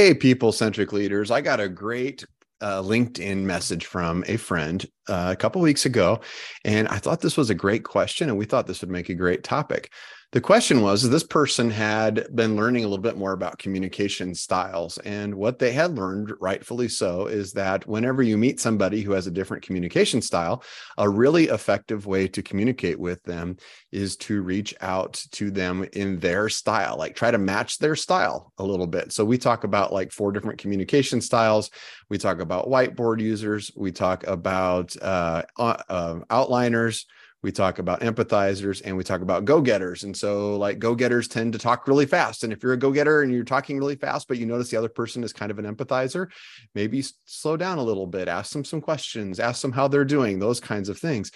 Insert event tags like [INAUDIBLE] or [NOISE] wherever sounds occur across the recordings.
Hey, people centric leaders. I got a great uh, LinkedIn message from a friend uh, a couple weeks ago, and I thought this was a great question, and we thought this would make a great topic. The question was this person had been learning a little bit more about communication styles. And what they had learned, rightfully so, is that whenever you meet somebody who has a different communication style, a really effective way to communicate with them is to reach out to them in their style, like try to match their style a little bit. So we talk about like four different communication styles. We talk about whiteboard users, we talk about uh, uh, outliners we talk about empathizers and we talk about go-getters. And so like go-getters tend to talk really fast. And if you're a go-getter and you're talking really fast but you notice the other person is kind of an empathizer maybe slow down a little bit ask them some questions ask them how they're doing those kinds of things.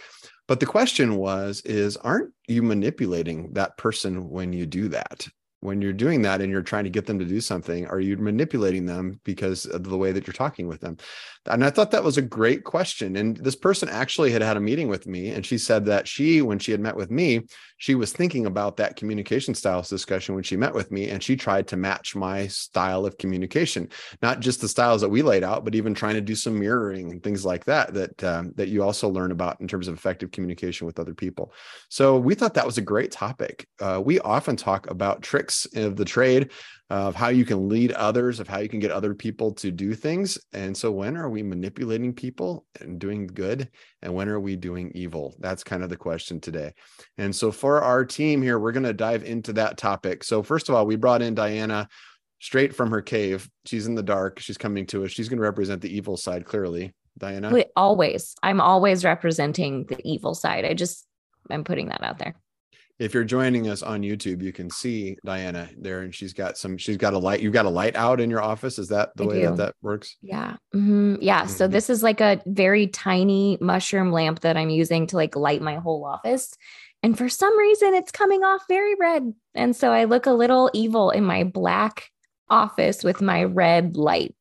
But the question was is aren't you manipulating that person when you do that when you're doing that and you're trying to get them to do something are you manipulating them because of the way that you're talking with them? And i thought that was a great question. And this person actually had had a meeting with me and she said that she when she had met with me she was thinking about that communication styles discussion when she met with me and she tried to match my style of communication. Not just the styles that we laid out but even trying to do some mirroring and things like that that um, that you also learn about in terms of effective communication with other people. So we thought that was a great topic. Uh, we often talk about tricks of the trade of how you can lead others, of how you can get other people to do things. And so, when are we manipulating people and doing good? And when are we doing evil? That's kind of the question today. And so, for our team here, we're going to dive into that topic. So, first of all, we brought in Diana straight from her cave. She's in the dark. She's coming to us. She's going to represent the evil side clearly. Diana? Always. I'm always representing the evil side. I just, I'm putting that out there if you're joining us on YouTube, you can see Diana there, and she's got some. She's got a light. You've got a light out in your office. Is that the I way do. that that works? Yeah. Mm-hmm. Yeah. Mm-hmm. So this is like a very tiny mushroom lamp that I'm using to like light my whole office, and for some reason, it's coming off very red, and so I look a little evil in my black office with my red light.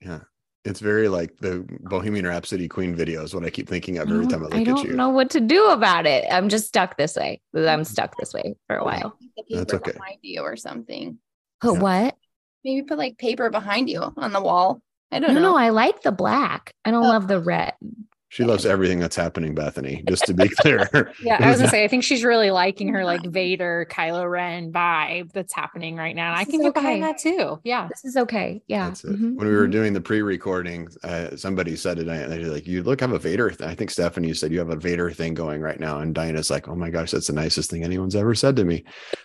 Yeah it's very like the Bohemian Rhapsody Queen videos. What I keep thinking of every time I look at you. I don't know what to do about it. I'm just stuck this way. I'm mm-hmm. stuck this way for a while. That's okay. Behind you or something. Put yeah. what? Maybe put like paper behind you on the wall. I don't no, know. No, I like the black. I don't oh. love the red. She loves everything that's happening, Bethany, just to be [LAUGHS] clear. yeah, I was gonna say, I think she's really liking her like Vader, Kylo Ren vibe that's happening right now. And I can get okay. behind that too. Yeah. This is okay. Yeah. Mm-hmm. When we were mm-hmm. doing the pre-recording, uh, somebody said it, and they're like, you look have a Vader. Th-. I think Stephanie said you have a Vader thing going right now. And Diana's like, oh my gosh, that's the nicest thing anyone's ever said to me.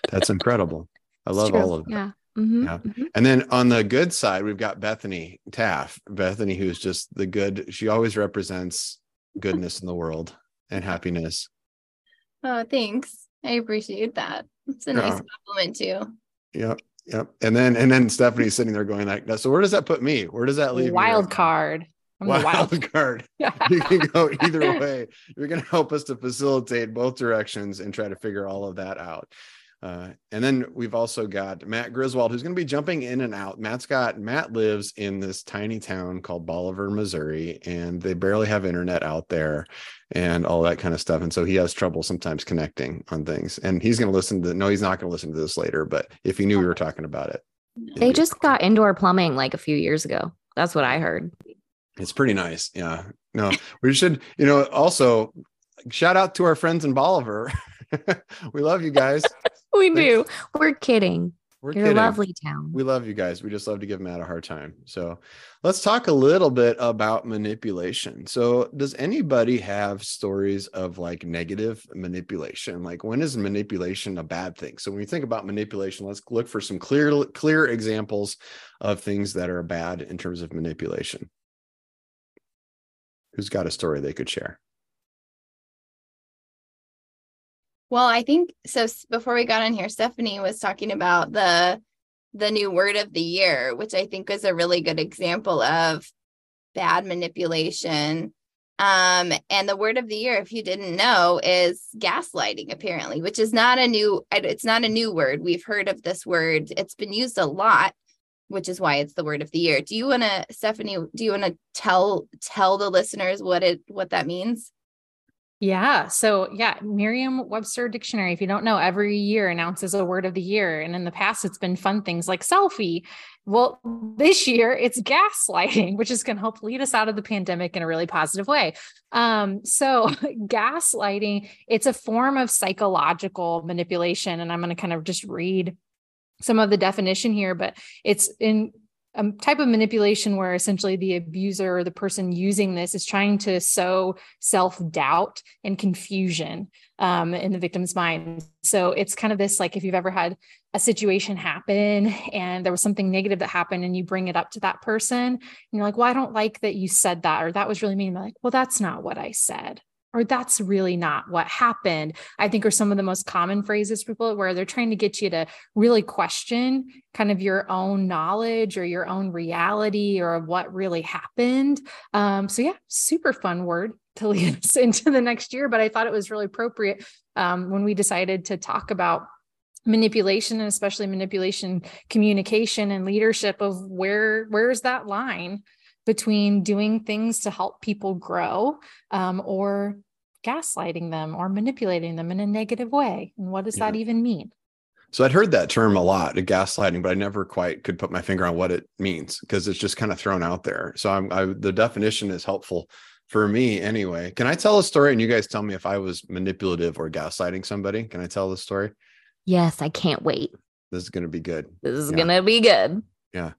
That's incredible. I love all of that. Yeah. Mm-hmm, yeah. Mm-hmm. And then on the good side, we've got Bethany Taff. Bethany, who's just the good, she always represents goodness in the world and happiness. Oh, thanks. I appreciate that. It's a nice compliment too. Yep. Yep. And then and then Stephanie's sitting there going like that. So where does that put me? Where does that leave wild card? I'm wild, wild card. [LAUGHS] Yeah. you can go either way. You're going to help us to facilitate both directions and try to figure all of that out. Uh, and then we've also got Matt Griswold, who's going to be jumping in and out. Matt's got Matt lives in this tiny town called Bolivar, Missouri, and they barely have internet out there and all that kind of stuff. And so he has trouble sometimes connecting on things. And he's going to listen to no, he's not going to listen to this later, but if he knew we were talking about it, they just got indoor plumbing like a few years ago. That's what I heard. It's pretty nice. Yeah. No, we should, you know, also shout out to our friends in Bolivar. [LAUGHS] [LAUGHS] we love you guys. [LAUGHS] we do. We're kidding. We're You're kidding. a lovely town. We love you guys. We just love to give Matt a hard time. So let's talk a little bit about manipulation. So, does anybody have stories of like negative manipulation? Like, when is manipulation a bad thing? So, when you think about manipulation, let's look for some clear, clear examples of things that are bad in terms of manipulation. Who's got a story they could share? Well, I think so. Before we got on here, Stephanie was talking about the the new word of the year, which I think is a really good example of bad manipulation. Um, and the word of the year, if you didn't know, is gaslighting, apparently, which is not a new, it's not a new word. We've heard of this word. It's been used a lot, which is why it's the word of the year. Do you want to, Stephanie, do you want to tell tell the listeners what it what that means? Yeah. So, yeah, Merriam Webster Dictionary, if you don't know, every year announces a word of the year. And in the past, it's been fun things like selfie. Well, this year it's gaslighting, which is going to help lead us out of the pandemic in a really positive way. Um, so, [LAUGHS] gaslighting, it's a form of psychological manipulation. And I'm going to kind of just read some of the definition here, but it's in a type of manipulation where essentially the abuser or the person using this is trying to sow self doubt and confusion um, in the victim's mind. So it's kind of this like if you've ever had a situation happen and there was something negative that happened and you bring it up to that person and you're like, well, I don't like that you said that, or that was really mean. They're like, well, that's not what I said or that's really not what happened i think are some of the most common phrases people where they're trying to get you to really question kind of your own knowledge or your own reality or what really happened. Um, so yeah super fun word to [LAUGHS] lead us into the next year but i thought it was really appropriate um, when we decided to talk about manipulation and especially manipulation communication and leadership of where where's that line between doing things to help people grow um, or gaslighting them or manipulating them in a negative way. And what does yeah. that even mean? So I'd heard that term a lot, gaslighting, but I never quite could put my finger on what it means because it's just kind of thrown out there. So I'm I, the definition is helpful for me anyway. Can I tell a story and you guys tell me if I was manipulative or gaslighting somebody? Can I tell the story? Yes, I can't wait. This is going to be good. This is yeah. going to be good. Yeah.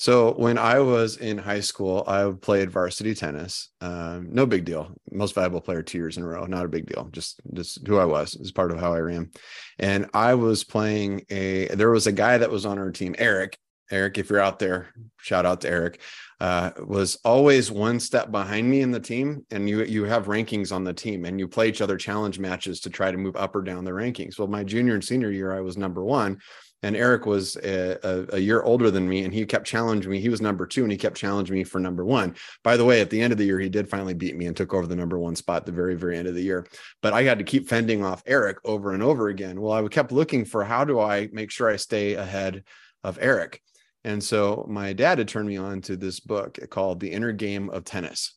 So when I was in high school, I played varsity tennis. Um, no big deal. Most valuable player two years in a row. Not a big deal. Just just who I was is part of how I ran. And I was playing a. There was a guy that was on our team, Eric. Eric, if you're out there, shout out to Eric. Uh, was always one step behind me in the team, and you you have rankings on the team, and you play each other challenge matches to try to move up or down the rankings. Well, my junior and senior year, I was number one and Eric was a, a, a, year older than me, and he kept challenging me. He was number two, and he kept challenging me for number one. By the way, at the end of the year, he did finally beat me and took over the number one spot the very, very end of the year. But I had to keep fending off Eric over and over again. Well, I kept looking for how do I make sure I stay ahead of Eric. And so my dad had turned me on to this book called The Inner Game of Tennis.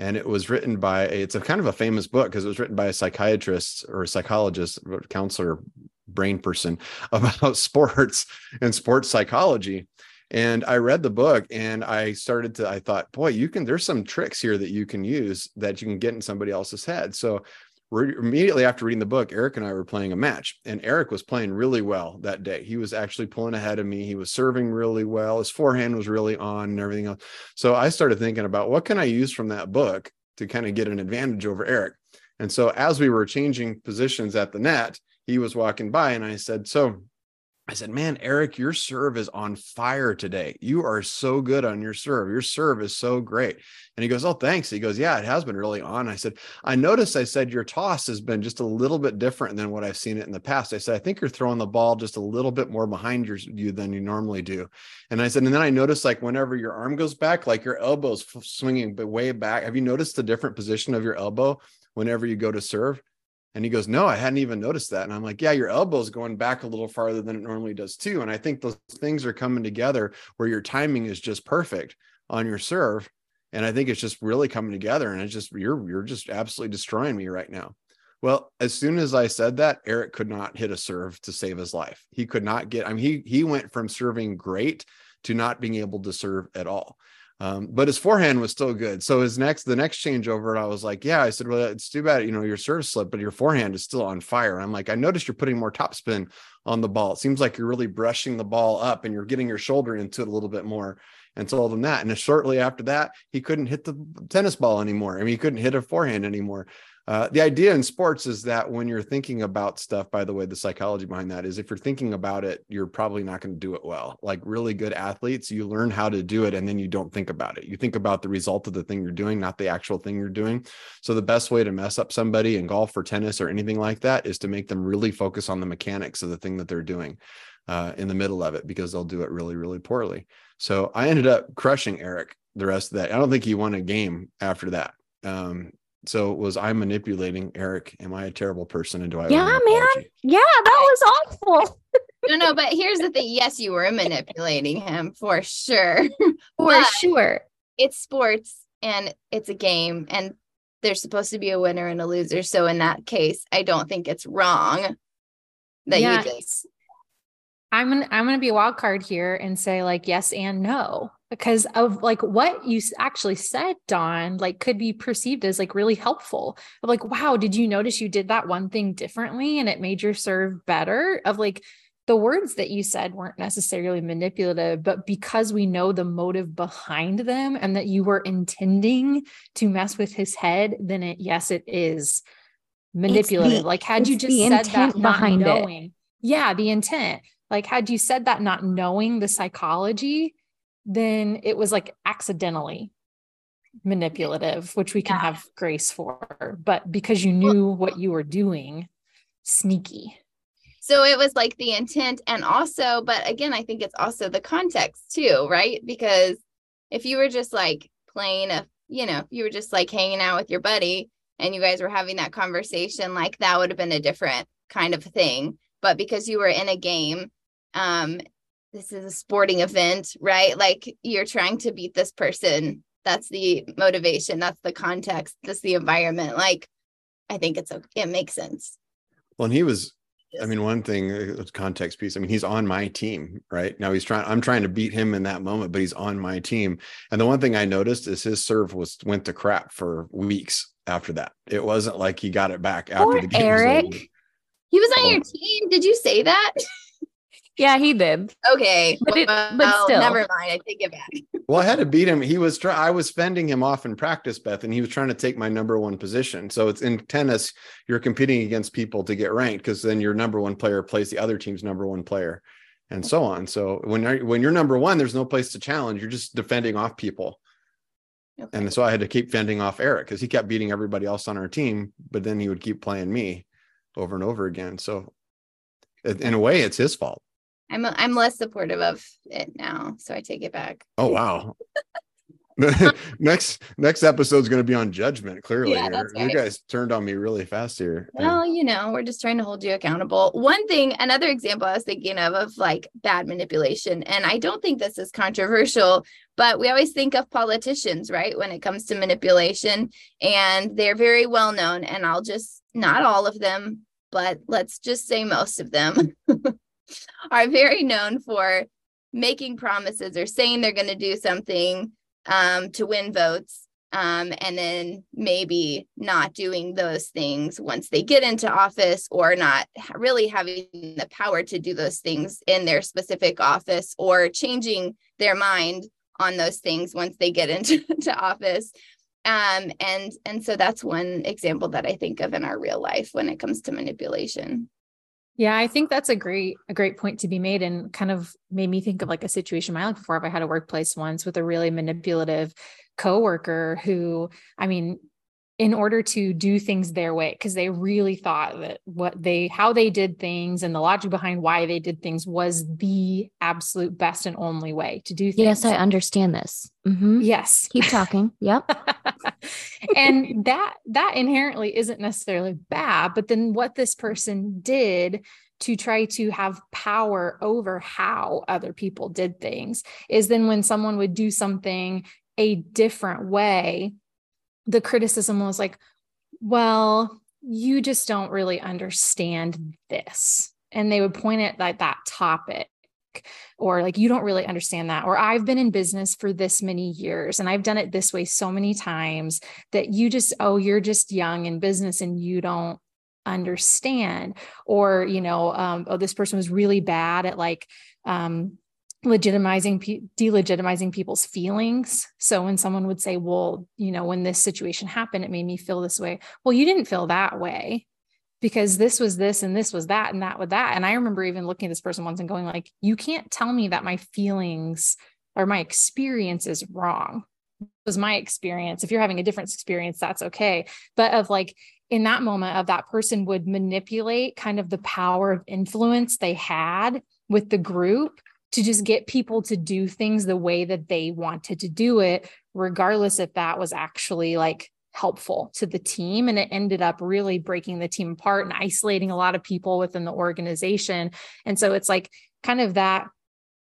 And it was written by, it's a kind of a famous book because it was written by a psychiatrist or a psychologist, counselor, brain person [LAUGHS] about sports and sports psychology. And i read the book and i started to i thought boy you can there's some tricks here that you can use that you can get in somebody else's head. So immediately after reading the book eric and i were playing a match and eric was playing really well that day. He was actually pulling ahead of me. He was serving really well. His forehand was really on and everything else. So i started thinking about what can i use from that book to kind of get an advantage over eric. And so as we were changing positions at the net he was walking by and I said, So I said, Man, Eric, your serve is on fire today. You are so good on your serve. Your serve is so great. And he goes, Oh, thanks. He goes, Yeah, it has been really on. I said, I noticed, I said, your toss has been just a little bit different than what I've seen it in the past. I said, I think you're throwing the ball just a little bit more behind your, you than you normally do. And I said, And then I noticed, like, whenever your arm goes back, like your elbow's swinging but way back. Have you noticed the different position of your elbow whenever you go to serve? And he goes, No, I hadn't even noticed that. And I'm like, Yeah, your elbow's going back a little farther than it normally does too. And I think those things are coming together where your timing is just perfect on your serve. And I think it's just really coming together. And it's just you're you're just absolutely destroying me right now. Well, as soon as I said that, Eric could not hit a serve to save his life. He could not get, I mean, he he went from serving great to not being able to serve at all. Um, but his forehand was still good. So his next, the next changeover, I was like, yeah, I said, well, it's too bad, you know, your serve slip, but your forehand is still on fire. I'm like, I noticed you're putting more topspin on the ball. It seems like you're really brushing the ball up and you're getting your shoulder into it a little bit more and told him that. And shortly after that, he couldn't hit the tennis ball anymore. I mean, he couldn't hit a forehand anymore. Uh, the idea in sports is that when you're thinking about stuff, by the way, the psychology behind that is if you're thinking about it, you're probably not going to do it well. Like really good athletes, you learn how to do it and then you don't think about it. You think about the result of the thing you're doing, not the actual thing you're doing. So the best way to mess up somebody in golf or tennis or anything like that is to make them really focus on the mechanics of the thing that they're doing uh, in the middle of it because they'll do it really, really poorly. So I ended up crushing Eric the rest of that. I don't think he won a game after that. Um, so was I manipulating Eric? Am I a terrible person? And do I? Yeah, man. Yeah, that was awful. [LAUGHS] no, no, but here's the thing. Yes, you were manipulating him for sure. [LAUGHS] For but sure. It's sports and it's a game and there's supposed to be a winner and a loser. So in that case, I don't think it's wrong that yeah. you just I'm gonna I'm gonna be a wild card here and say like yes and no because of like what you actually said, Dawn, like could be perceived as like really helpful. Of like, wow, did you notice you did that one thing differently and it made your serve better? Of like the words that you said weren't necessarily manipulative, but because we know the motive behind them and that you were intending to mess with his head, then it yes, it is manipulative. The, like had you just said that behind knowing, it. yeah, the intent like, had you said that not knowing the psychology, then it was like accidentally manipulative, which we can yeah. have grace for. But because you knew what you were doing, sneaky. So it was like the intent, and also, but again, I think it's also the context too, right? Because if you were just like playing a, you know, you were just like hanging out with your buddy and you guys were having that conversation, like that would have been a different kind of thing. But because you were in a game um this is a sporting event right? Like you're trying to beat this person. That's the motivation that's the context that's the environment. Like i think it's okay. it makes sense. Well and he was i mean one thing uh, context piece i mean he's on my team right? Now he's trying i'm trying to beat him in that moment but he's on my team. And the one thing i noticed is his serve was went to crap for weeks after that. It wasn't like he got it back after Poor the game eric. He was on oh. your team. Did you say that [LAUGHS] Yeah, he did. Okay, but, it, well, but still, never mind. I take it back. [LAUGHS] well, I had to beat him. He was trying. I was fending him off in practice, Beth, and he was trying to take my number one position. So it's in tennis, you're competing against people to get ranked because then your number one player plays the other team's number one player, and so on. So when you're, when you're number one, there's no place to challenge. You're just defending off people. Okay. And so I had to keep fending off Eric because he kept beating everybody else on our team, but then he would keep playing me over and over again. So in a way, it's his fault. I'm I'm less supportive of it now, so I take it back. Oh wow. [LAUGHS] next next episode is going to be on judgment clearly yeah, right. you guys turned on me really fast here well you know we're just trying to hold you accountable one thing another example i was thinking of of like bad manipulation and i don't think this is controversial but we always think of politicians right when it comes to manipulation and they're very well known and i'll just not all of them but let's just say most of them [LAUGHS] [LAUGHS] are very known for making promises or saying they're going to do something um, to win votes um, and then maybe not doing those things once they get into office or not really having the power to do those things in their specific office or changing their mind on those things once they get [LAUGHS] into office. Um, and and so that's one example that i think of in our real life when it comes to manipulation yeah, I think that's a great a great point to be made and kind of made me think of like a situation in my life before. If I had a workplace once with a really manipulative coworker who, I mean, in order to do things their way because they really thought that what they how they did things and the logic behind why they did things was the absolute best and only way to do things. Yes, I understand this. Mm-hmm. Yes, keep talking. Yep. [LAUGHS] and that that inherently isn't necessarily bad, but then what this person did to try to have power over how other people did things is then when someone would do something a different way the criticism was like, well, you just don't really understand this. And they would point at that topic or like you don't really understand that or i've been in business for this many years and i've done it this way so many times that you just oh you're just young in business and you don't understand or you know um, oh this person was really bad at like um, legitimizing delegitimizing people's feelings. So when someone would say well you know when this situation happened it made me feel this way. Well you didn't feel that way because this was this and this was that and that with that. And i remember even looking at this person once and going like you can't tell me that my feelings or my experience is wrong. It was my experience. If you're having a different experience that's okay. But of like in that moment of that person would manipulate kind of the power of influence they had with the group to just get people to do things the way that they wanted to do it, regardless if that was actually like helpful to the team. And it ended up really breaking the team apart and isolating a lot of people within the organization. And so it's like kind of that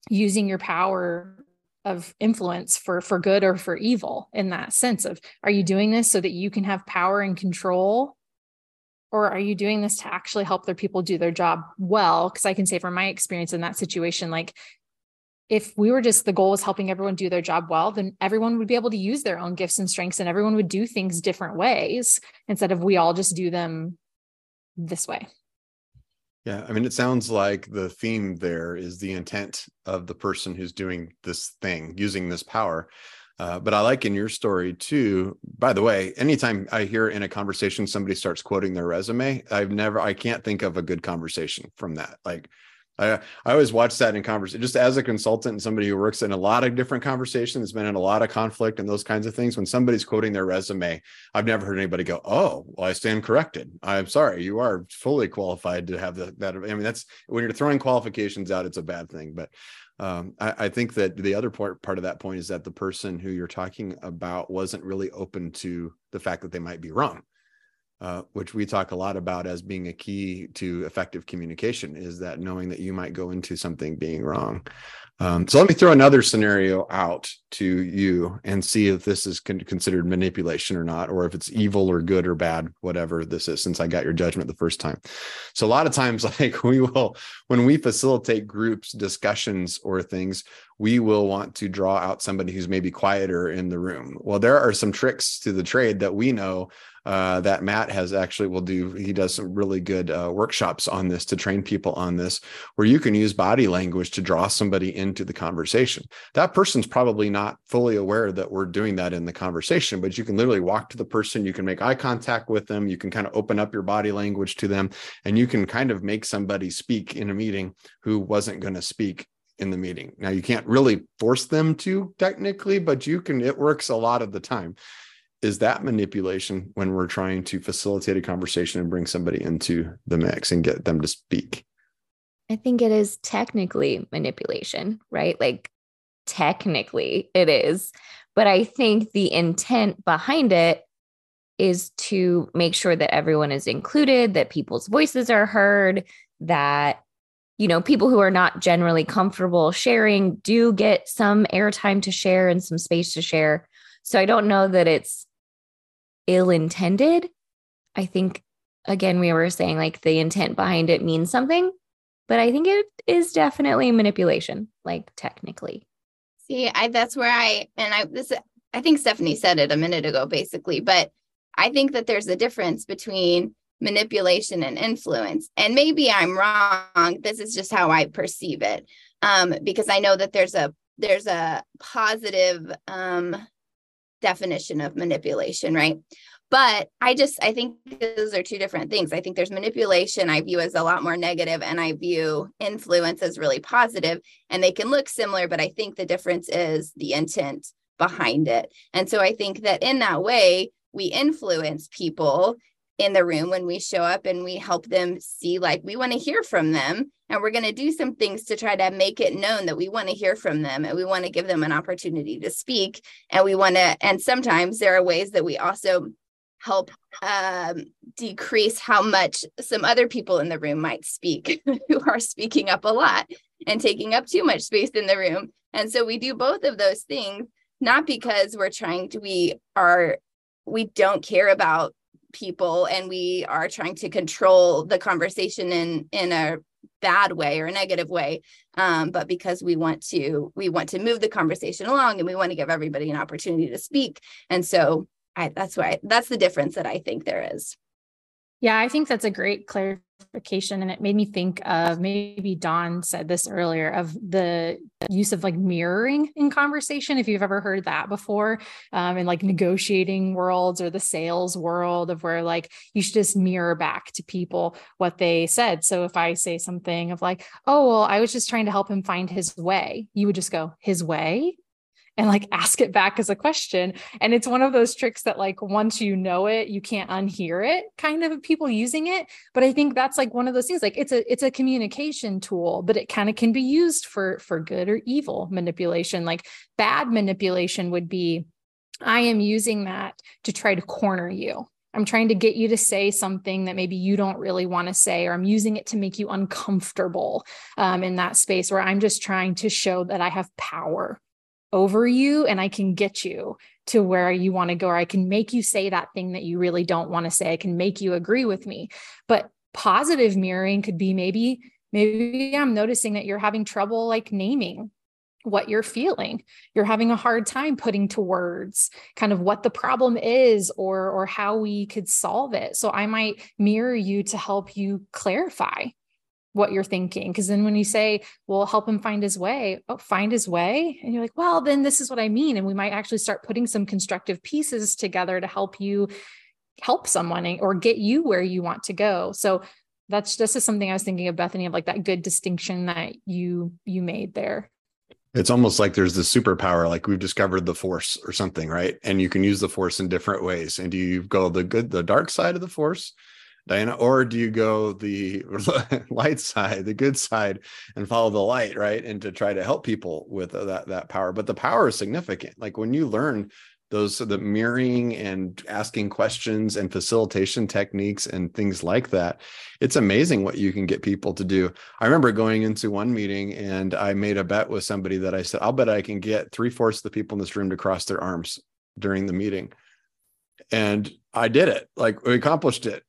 using your power of influence for for good or for evil in that sense of are you doing this so that you can have power and control or are you doing this to actually help their people do their job well? Because i can say from my experience in that situation like if we were just the goal was helping everyone do their job well then everyone would be able to use their own gifts and strengths and everyone would do things different ways instead of we all just do them this way. Yeah i mean it sounds like the theme there is the intent of the person who's doing this thing using this power uh, but I like in your story too. By the way, anytime I hear in a conversation somebody starts quoting their resume, I've never, I can't think of a good conversation from that. Like, I, I always watch that in conversation just as a consultant and somebody who works in a lot of different conversations, has been in a lot of conflict and those kinds of things. When somebody's quoting their resume, I've never heard anybody go, "Oh, well, I stand corrected. I'm sorry, you are fully qualified to have the, that." I mean, that's when you're throwing qualifications out, it's a bad thing. But um, I, I, think that the other part part of that point is that the person who you're talking about wasn't really open to the fact that they might be wrong, uh, which we talk a lot about as being a key to effective communication. Is that knowing that you might go into something being wrong. Um, so let me throw another scenario out to you and see if this is con- considered manipulation or not, or if it's evil or good or bad, whatever this is, since I got your judgment the first time. So a lot of times, [LAUGHS] like we will, when we facilitate groups, discussions, or things, we will want to draw out somebody who's maybe quieter in the room. Well, there are some tricks to the trade that we know uh, that Matt has actually will do. He does some really good uh, workshops on this to train people on this, where you can use body language to draw somebody into the conversation. That person's probably not fully aware that we're doing that in the conversation, but you can literally walk to the person, you can make eye contact with them, you can kind of open up your body language to them, and you can kind of make somebody speak in a meeting who wasn't going to speak in the meeting. Now you can't really force them to technically, but you can it works a lot of the time is that manipulation when we're trying to facilitate a conversation and bring somebody into the mix and get them to speak? I think it is technically manipulation, right? Like, technically, it is. But I think the intent behind it is to make sure that everyone is included, that people's voices are heard, that you know people who are not generally comfortable sharing do get some airtime to share and some space to share so i don't know that it's ill intended. I think, again, we were saying like the intent behind it means something, but I think it is definitely manipulation, like technically. See, I that's where I and I this I think Stephanie said it a minute ago, basically, but I think that there's a difference between manipulation and influence. And maybe I'm wrong. This is just how I perceive it. Um, because I know that there's a there's a positive um definition of manipulation, right? But I just I think those are two different things. I think there's manipulation I view as a lot more negative and I view influence as really positive and they can look similar but I think the difference is the intent behind it. And so I think that in that way we influence people in the room when we show up and we help them see like we want to hear from them and we're going to do some things to try to make it known that we want to hear from them and we want to give them an opportunity to speak. And we want to and sometimes there are ways that we also help um, decrease how much some other people in the room might speak [LAUGHS] who are speaking up a lot and taking up too much space in the room. And so we do both of those things not because we're trying to we are we don't care about people and we are trying to control the conversation in in a bad way or a negative way um, but because we want to we want to move the conversation along and we want to give everybody an opportunity to speak. And so I, that's why that's the difference that i think there is yeah i think that's a great clarification and it made me think of maybe Dawn said this earlier of the use of like mirroring in conversation. If you've ever heard that before, um, in like negotiating worlds or the sales world of where like you should just mirror back to people what they said. So if I say something of like, oh, well, I was just trying to help him find his way, you would just go, his way? And like ask it back as a question. And it's one of those tricks that like once you know it, you can't unhear it kind of people using it. But I think that's like one of those things like it's a it's a communication tool, but it kind of can be used for for good or evil manipulation. Like bad manipulation would be I am using that to try to corner you. I'm trying to get you to say something that maybe you don't really want to say, or I'm using it to make you uncomfortable um, in that space where I'm just trying to show that I have power over you and I can get you to where you want to go, or I can make you say that thing that you really don't want to say. I can make you agree with me. But positive mirroring could be maybe, maybe I'm noticing that you're having trouble like naming what you're feeling you're having a hard time putting to words kind of what the problem is or or how we could solve it so i might mirror you to help you clarify what you're thinking. Because then when you say, well, help him find his way, oh, find his way. And you're like, well, then this is what I mean. And we might actually start putting some constructive pieces together to help you help someone or get you where you want to go. So that's just is something I was thinking of Bethany of like that good distinction that you you made there. It's almost like there's this superpower, like we've discovered the force or something, right? And you can use the force in different ways. And do you go the good, the dark side of the force? Diana, or do you go the [LAUGHS] light side, the good side, and follow the light, right? And to try to help people with uh, that that power. But the power is significant. Like when you learn those the mirroring and asking questions and facilitation techniques and things like that, it's amazing what you can get people to do. I remember going into one meeting and I made a bet with somebody that I said, I'll bet I can get three fourths of the people in this room to cross their arms during the meeting. And I did it. Like we accomplished it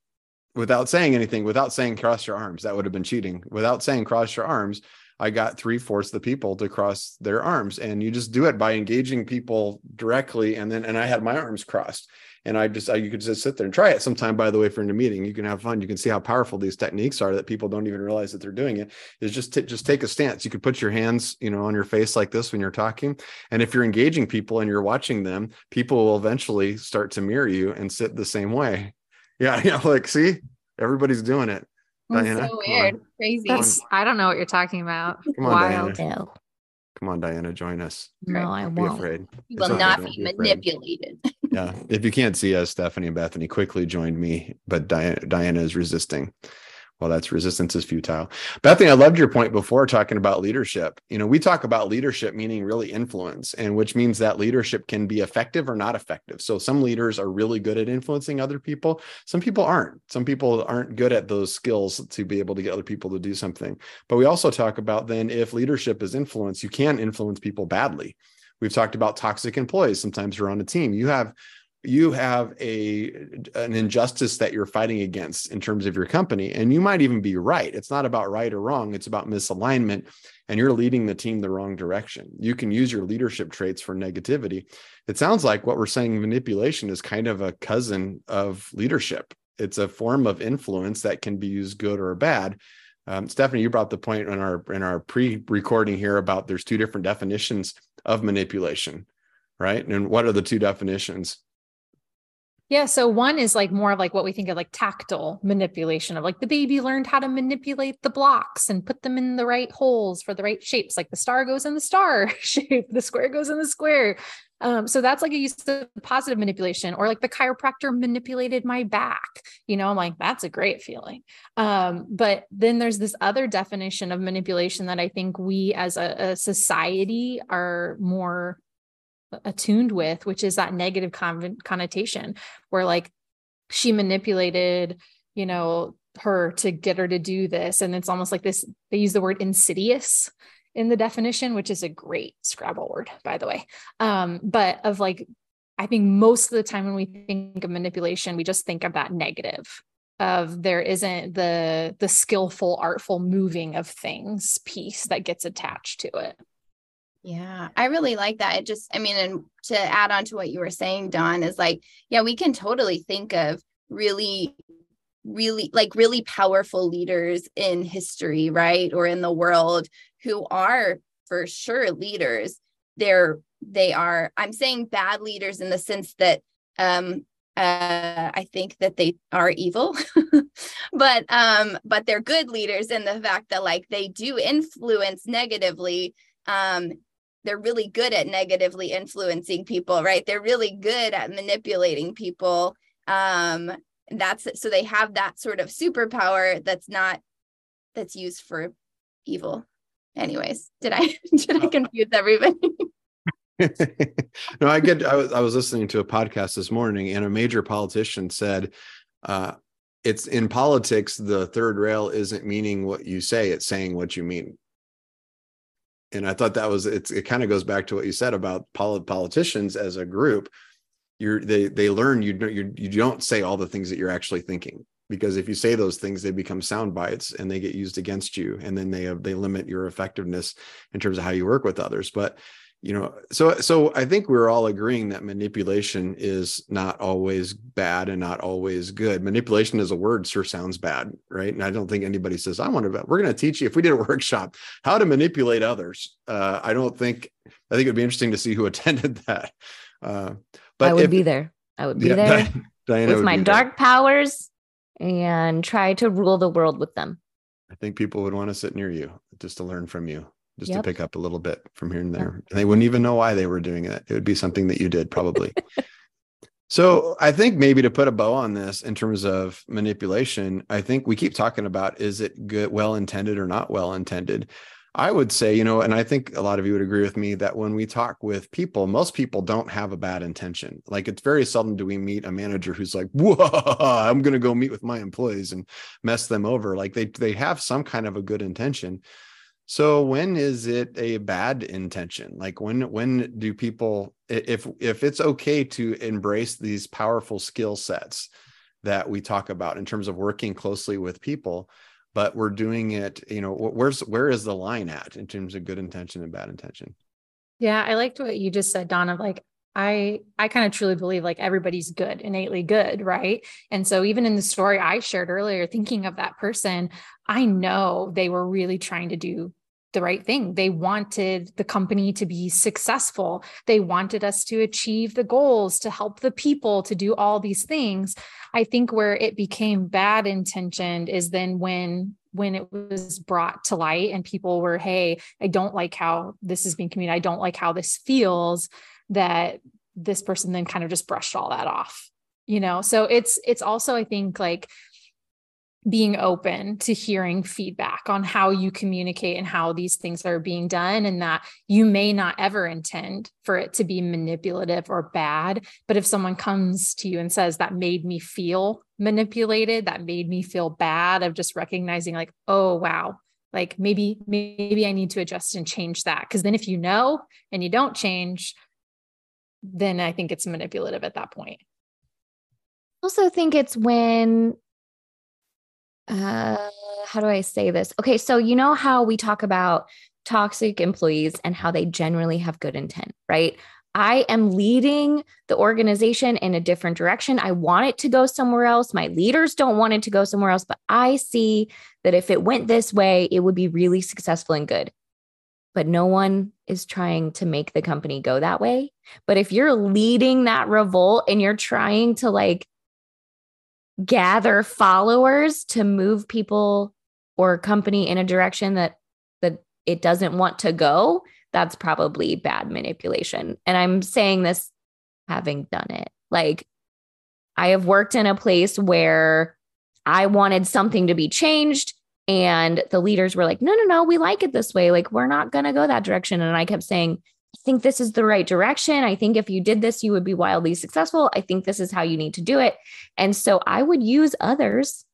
without saying anything, without saying cross your arms, that would have been cheating. Without saying cross your arms, I got three fourths of the people to cross their arms. And you just do it by engaging people directly. And then, and I had my arms crossed. And I just, I, you could just sit there and try it sometime, by the way, for in a meeting. You can have fun. You can see how powerful these techniques are that people don't even realize that they're doing it. Is just, t- just take a stance. You could put your hands, you know, on your face like this when you're talking. And if you're engaging people and you're watching them, people will eventually start to mirror you and sit the same way. Yeah, [LAUGHS] yeah. Like, see, everybody's doing it. That's Diana, so weird, crazy. That's, I don't know what you're talking about. Come on, Wild. Diana. Come on, Diana, join us. No, I don't won't. Be afraid. You will not be manipulated. [LAUGHS] yeah. If you can't see us, Stephanie and Bethany quickly joined me, but Diana, Diana is resisting well that's resistance is futile. Bethany i loved your point before talking about leadership. You know we talk about leadership meaning really influence and which means that leadership can be effective or not effective. So some leaders are really good at influencing other people. Some people aren't. Some people aren't good at those skills to be able to get other people to do something. But we also talk about then if leadership is influence you can influence people badly. We've talked about toxic employees. Sometimes you're on a team. You have you have a an injustice that you're fighting against in terms of your company and you might even be right. It's not about right or wrong. It's about misalignment and you're leading the team the wrong direction. You can use your leadership traits for negativity. It sounds like what we're saying manipulation is kind of a cousin of leadership. It's a form of influence that can be used good or bad. Um, stephanie you brought the point in our in our pre-recording here about there's two different definitions of manipulation right? And what are the two definitions yeah. So one is like more of like what we think of like tactile manipulation of like the baby learned how to manipulate the blocks and put them in the right holes for the right shapes. Like the star goes in the star [LAUGHS] shape, the square goes in the square. Um, so that's like a use of positive manipulation, or like the chiropractor manipulated my back. You know, I'm like, that's a great feeling. Um, but then there's this other definition of manipulation that I think we as a, a society are more attuned with, which is that negative con- connotation where like she manipulated, you know, her to get her to do this. And it's almost like this, they use the word insidious in the definition, which is a great Scrabble word, by the way. Um, but of like, I think most of the time when we think of manipulation, we just think of that negative of there isn't the the skillful artful moving of things piece that gets attached to it yeah, I really like that. It just, I mean, and to add on to what you were saying, Dawn, is like, yeah, we can totally think of really really like really powerful leaders in history, right? Or in the world who are for sure leaders. They're they are i'm saying bad leaders in the sense that um uh, I think that they are evil, [LAUGHS] but um, but they're good leaders in the fact that like they do influence negatively. Um, they're really good at negatively influencing people, right? They're really good at manipulating people. Um, that's so they have that sort of superpower that's not that's used for evil. Anyways, did I [LAUGHS] did I confuse everybody? [LAUGHS] [LAUGHS] no, I get. I was I was listening to a podcast this morning, and a major politician said, uh, "It's in politics. The third rail isn't meaning what you say; it's saying what you mean." And I thought that was it's. It kind of goes back to what you said about polit- politicians as a group. You're they they learn you you you don't say all the things that you're actually thinking because if you say those things they become sound bites and they get used against you and then they have, they limit your effectiveness in terms of how you work with others but you know so so i think we're all agreeing that manipulation is not always bad and not always good. Manipulation as a word sure sounds bad right? And i don't think anybody says i want to we're going to teach you. If we did a [LAUGHS] workshop how to manipulate others uh, i don't think i think it'd be interesting to see who [LAUGHS] attended that. Uh, but i would if, be there. I would be yeah, there Diana with my dark there. powers and try to rule the world with them. I think people would want to sit near you just to learn from you just yep. to pick up a little bit from here and there. And they wouldn't even know why they were doing it. It would be something that you did probably. [LAUGHS] so I think maybe to put a bow on this in terms of manipulation, I think we keep talking about is it good, well intended or not well intended? I would say, you know, and I think a lot of you would agree with me that when we talk with people, most people don't have a bad intention. Like it's very seldom do we meet a manager who's like, "Whoa, [LAUGHS] I'm going to go meet with my employees and mess them over." Like they they have some kind of a good intention. So when is it a bad intention? Like when when do people if if it's okay to embrace these powerful skill sets that we talk about in terms of working closely with people, but we're doing it, you know, where's where is the line at in terms of good intention and bad intention? Yeah, I liked what you just said, Donna. Like I I kind of truly believe like everybody's good, innately good, right? And so even in the story I shared earlier, thinking of that person, I know they were really trying to do the right thing. They wanted the company to be successful. They wanted us to achieve the goals, to help the people, to do all these things. I think where it became bad intentioned is then when when it was brought to light and people were, hey, I don't like how this is being communicated. I don't like how this feels that this person then kind of just brushed all that off. You know, so it's it's also I think like being open to hearing feedback on how you communicate and how these things are being done and that you may not ever intend for it to be manipulative or bad but if someone comes to you and says that made me feel manipulated that made me feel bad of just recognizing like oh wow like maybe maybe i need to adjust and change that because then if you know and you don't change then i think it's manipulative at that point also think it's when uh how do I say this? Okay, so you know how we talk about toxic employees and how they generally have good intent, right? I am leading the organization in a different direction. I want it to go somewhere else. My leaders don't want it to go somewhere else, but I see that if it went this way, it would be really successful and good. But no one is trying to make the company go that way. But if you're leading that revolt and you're trying to like gather followers to move people or company in a direction that that it doesn't want to go that's probably bad manipulation. And i'm saying this having done it. Like i have worked in a place where i wanted something to be changed and the leaders were like no no no we like it this way like we're not going to go that direction and i kept saying I think this is the right direction. I think if you did this, you would be wildly successful. I think this is how you need to do it. And so I would use others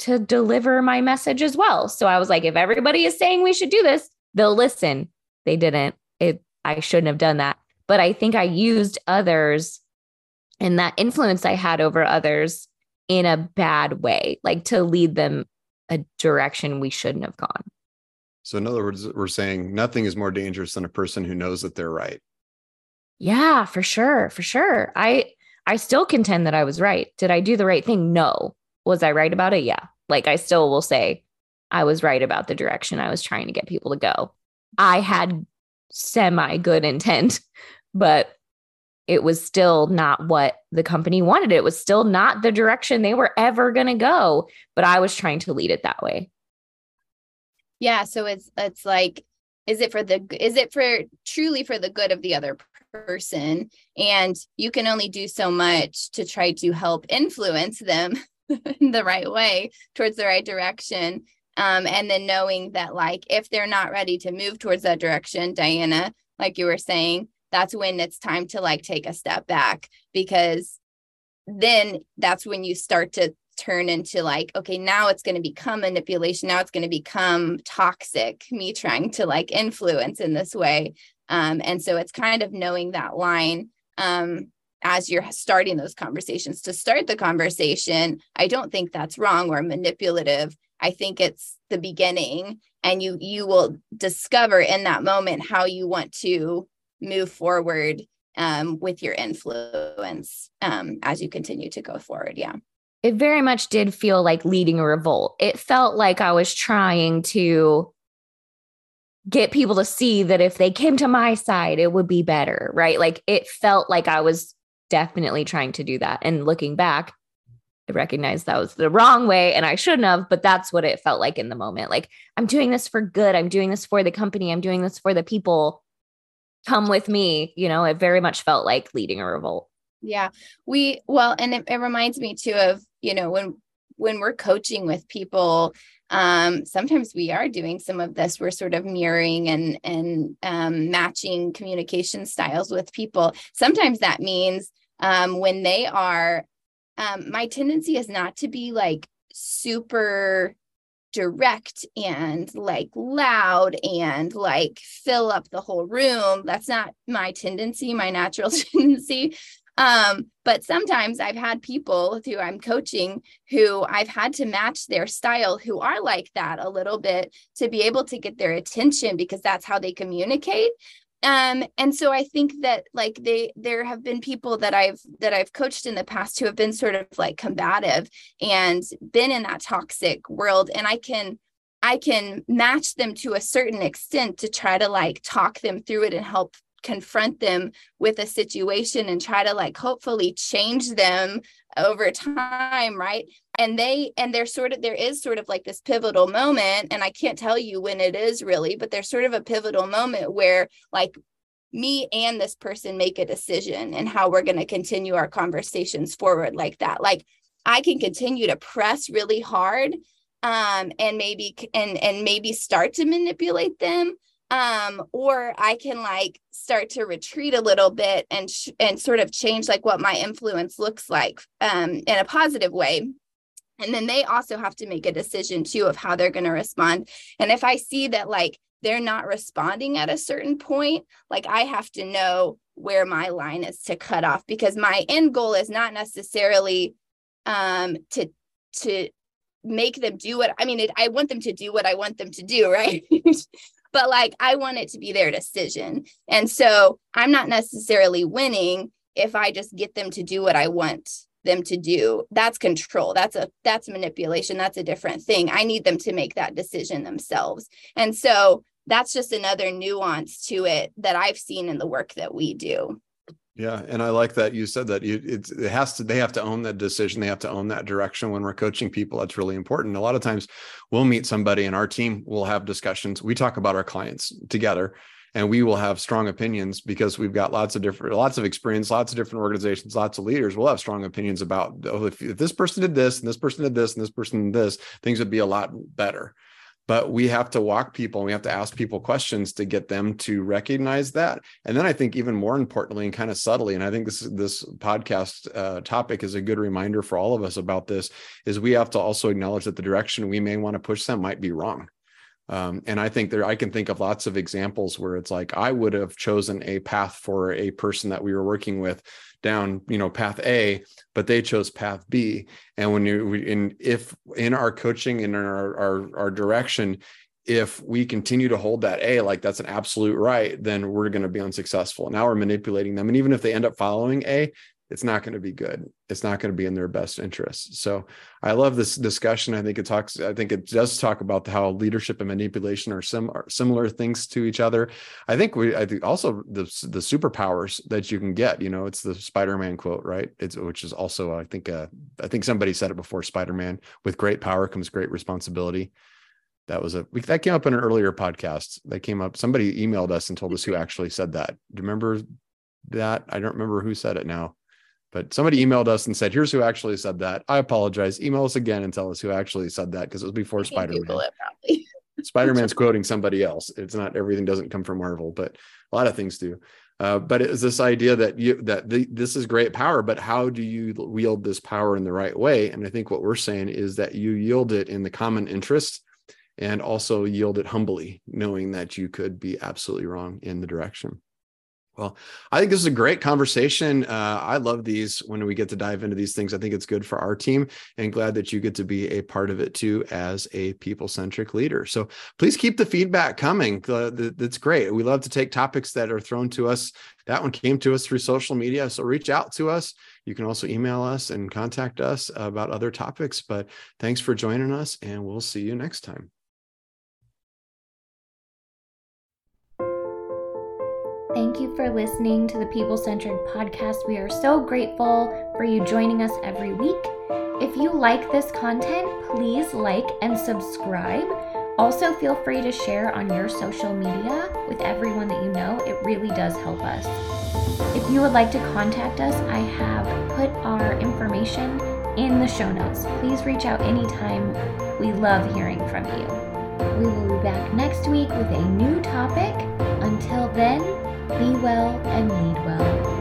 to deliver my message as well. So I was like, if everybody is saying we should do this, they'll listen. They didn't. It I shouldn't have done that. But I think I used others and that influence I had over others in a bad way, like to lead them a direction we shouldn't have gone. So, in other words, we're saying nothing is more dangerous than a person who knows that they're right. Yeah, for sure. For sure. I, I still contend that I was right. Did I do the right thing? No. Was I right about it? Yeah. Like I still will say I was right about the direction I was trying to get people to go. I had semi good intent, [LAUGHS] but it was still not what the company wanted. It was still not the direction they were ever going to go, but I was trying to lead it that way. Yeah, so it's it's like is it for the is it for truly for the good of the other person and you can only do so much to try to help influence them [LAUGHS] in the right way towards the right direction um, and then knowing that like if they're not ready to move towards that direction diana like you were saying that's when it's time to like take a step back because then that's when you start to turn into like okay now it's going to become manipulation now it's going to become toxic me trying to like influence in this way. Um, and so it's kind of knowing that line um, as you're starting those conversations to start the conversation i don't think that's wrong or manipulative. I think it's the beginning and you you will discover in that moment how you want to move forward um, with your influence um, as you continue to go forward yeah it very much did feel like leading a revolt. It felt like I was trying to get people to see that if they came to my side, it would be better, right? Like it felt like I was definitely trying to do that. And looking back, I recognized that was the wrong way and I shouldn't have, but that's what it felt like in the moment. Like, I'm doing this for good. I'm doing this for the company. I'm doing this for the people. Come with me. You know, it very much felt like leading a revolt. Yeah. We, well, and it, it reminds me too of, you know, when, when we're coaching with people, um, sometimes we are doing some of this. We're sort of mirroring and, and um, matching communication styles with people. Sometimes that means um, when they are, um, my tendency is not to be like super direct and like loud and like fill up the whole room. That's not my tendency, my natural [LAUGHS] tendency. Um, but sometimes I've had people who I'm coaching who I've had to match their style who are like that a little bit to be able to get their attention because that's how they communicate um and so i think that like they there have been people that i've that i've coached in the past who have been sort of like combative and been in that toxic world and i can i can match them to a certain extent to try to like talk them through it and help confront them with a situation and try to like hopefully change them over time right? And they and there's sort of there is sort of like this pivotal moment and i can't tell you when it is really but there's sort of a pivotal moment where like me and this person make a decision and how we're going to continue our conversations forward like that. Like i can continue to press really hard um and maybe and and maybe start to manipulate them um or i can like start to retreat a little bit and sh- and sort of change like what my influence looks like um in a positive way and then they also have to make a decision too of how they're going to respond and if i see that like they're not responding at a certain point like i have to know where my line is to cut off because my end goal is not necessarily um to to make them do what I mean, it, I want them to do what I want them to do, [LAUGHS] right? But like I want it to be their decision. And so I'm not necessarily winning if I just get them to do what I want them to do. That's control. That's a that's manipulation. That's a different thing. I need them to make that decision themselves. And so that's just another nuance to it that i've seen in the work that we do yeah, and I like that you said that it, it has to. They have to own that decision. They have to own that direction when we're coaching people. That's really important. A lot of times, we'll meet somebody, and our team We'll have discussions. We talk about our clients together, and we will have strong opinions because we've got lots of different, lots of experience, lots of different organizations, lots of leaders. We'll have strong opinions about oh, if, if this person did this, and this person did this, and this person did this, things would be a lot better but we have to walk people and we have to ask people questions to get them to recognize that. And then i think even more importantly and kind of subtly and i think this this podcast uh, topic is a good reminder for all of us about this is we have to also acknowledge that the direction we may want to push them might be wrong. Um, and I think there, I can think of lots of examples where it's like I would have chosen a path for a person that we were working with down, you know, path A, but they chose path B. And when you in if in our coaching and in our, our our direction, if we continue to hold that A like that's an absolute right, then we're going to be unsuccessful. Now we're manipulating them, and even if they end up following A, it's not going to be good. It's not going to be in their best interest. So I love this discussion. I think it talks, I think it does talk about how leadership and manipulation are, sim- are similar things to each other. I think we, I think also the, the superpowers that you can get, you know, it's the Spider-Man quote, right? It's, which is also, I think, uh, I think somebody said it before Spider-Man with great power comes great responsibility. That was a, that came up in an earlier podcast that came up. Somebody emailed us and told us who actually said that. Do you remember that? I don't remember who said it now but somebody emailed us and said, "Here's who actually said that." I apologize. Email us again and tell us who actually said that because it was before Spider Man. Spider Man's quoting somebody else. It's not everything doesn't come from Marvel, but a lot of things do. Uh, but it's this idea that you that the, this is great power, but how do you wield this power in the right way? And I think what we're saying is that you yield it in the common interest, and also yield it humbly, knowing that you could be absolutely wrong in the direction. Well, I think this is a great conversation. Uh, I love these when we get to dive into these things. I think it's good for our team and glad that you get to be a part of it too as a people centric leader. So please keep the feedback coming. That's great. We love to take topics that are thrown to us. That one came to us through social media. So reach out to us. You can also email us and contact us about other topics. But thanks for joining us, and we'll see you next time. Thank you for listening to the People Centered podcast. We are so grateful for you joining us every week. If you like this content, please like and subscribe. Also, feel free to share on your social media with everyone that you know. It really does help us. If you would like to contact us, I have put our information in the show notes. Please reach out anytime. We love hearing from you. We will be back next week with a new topic. Until then, be well and lead well.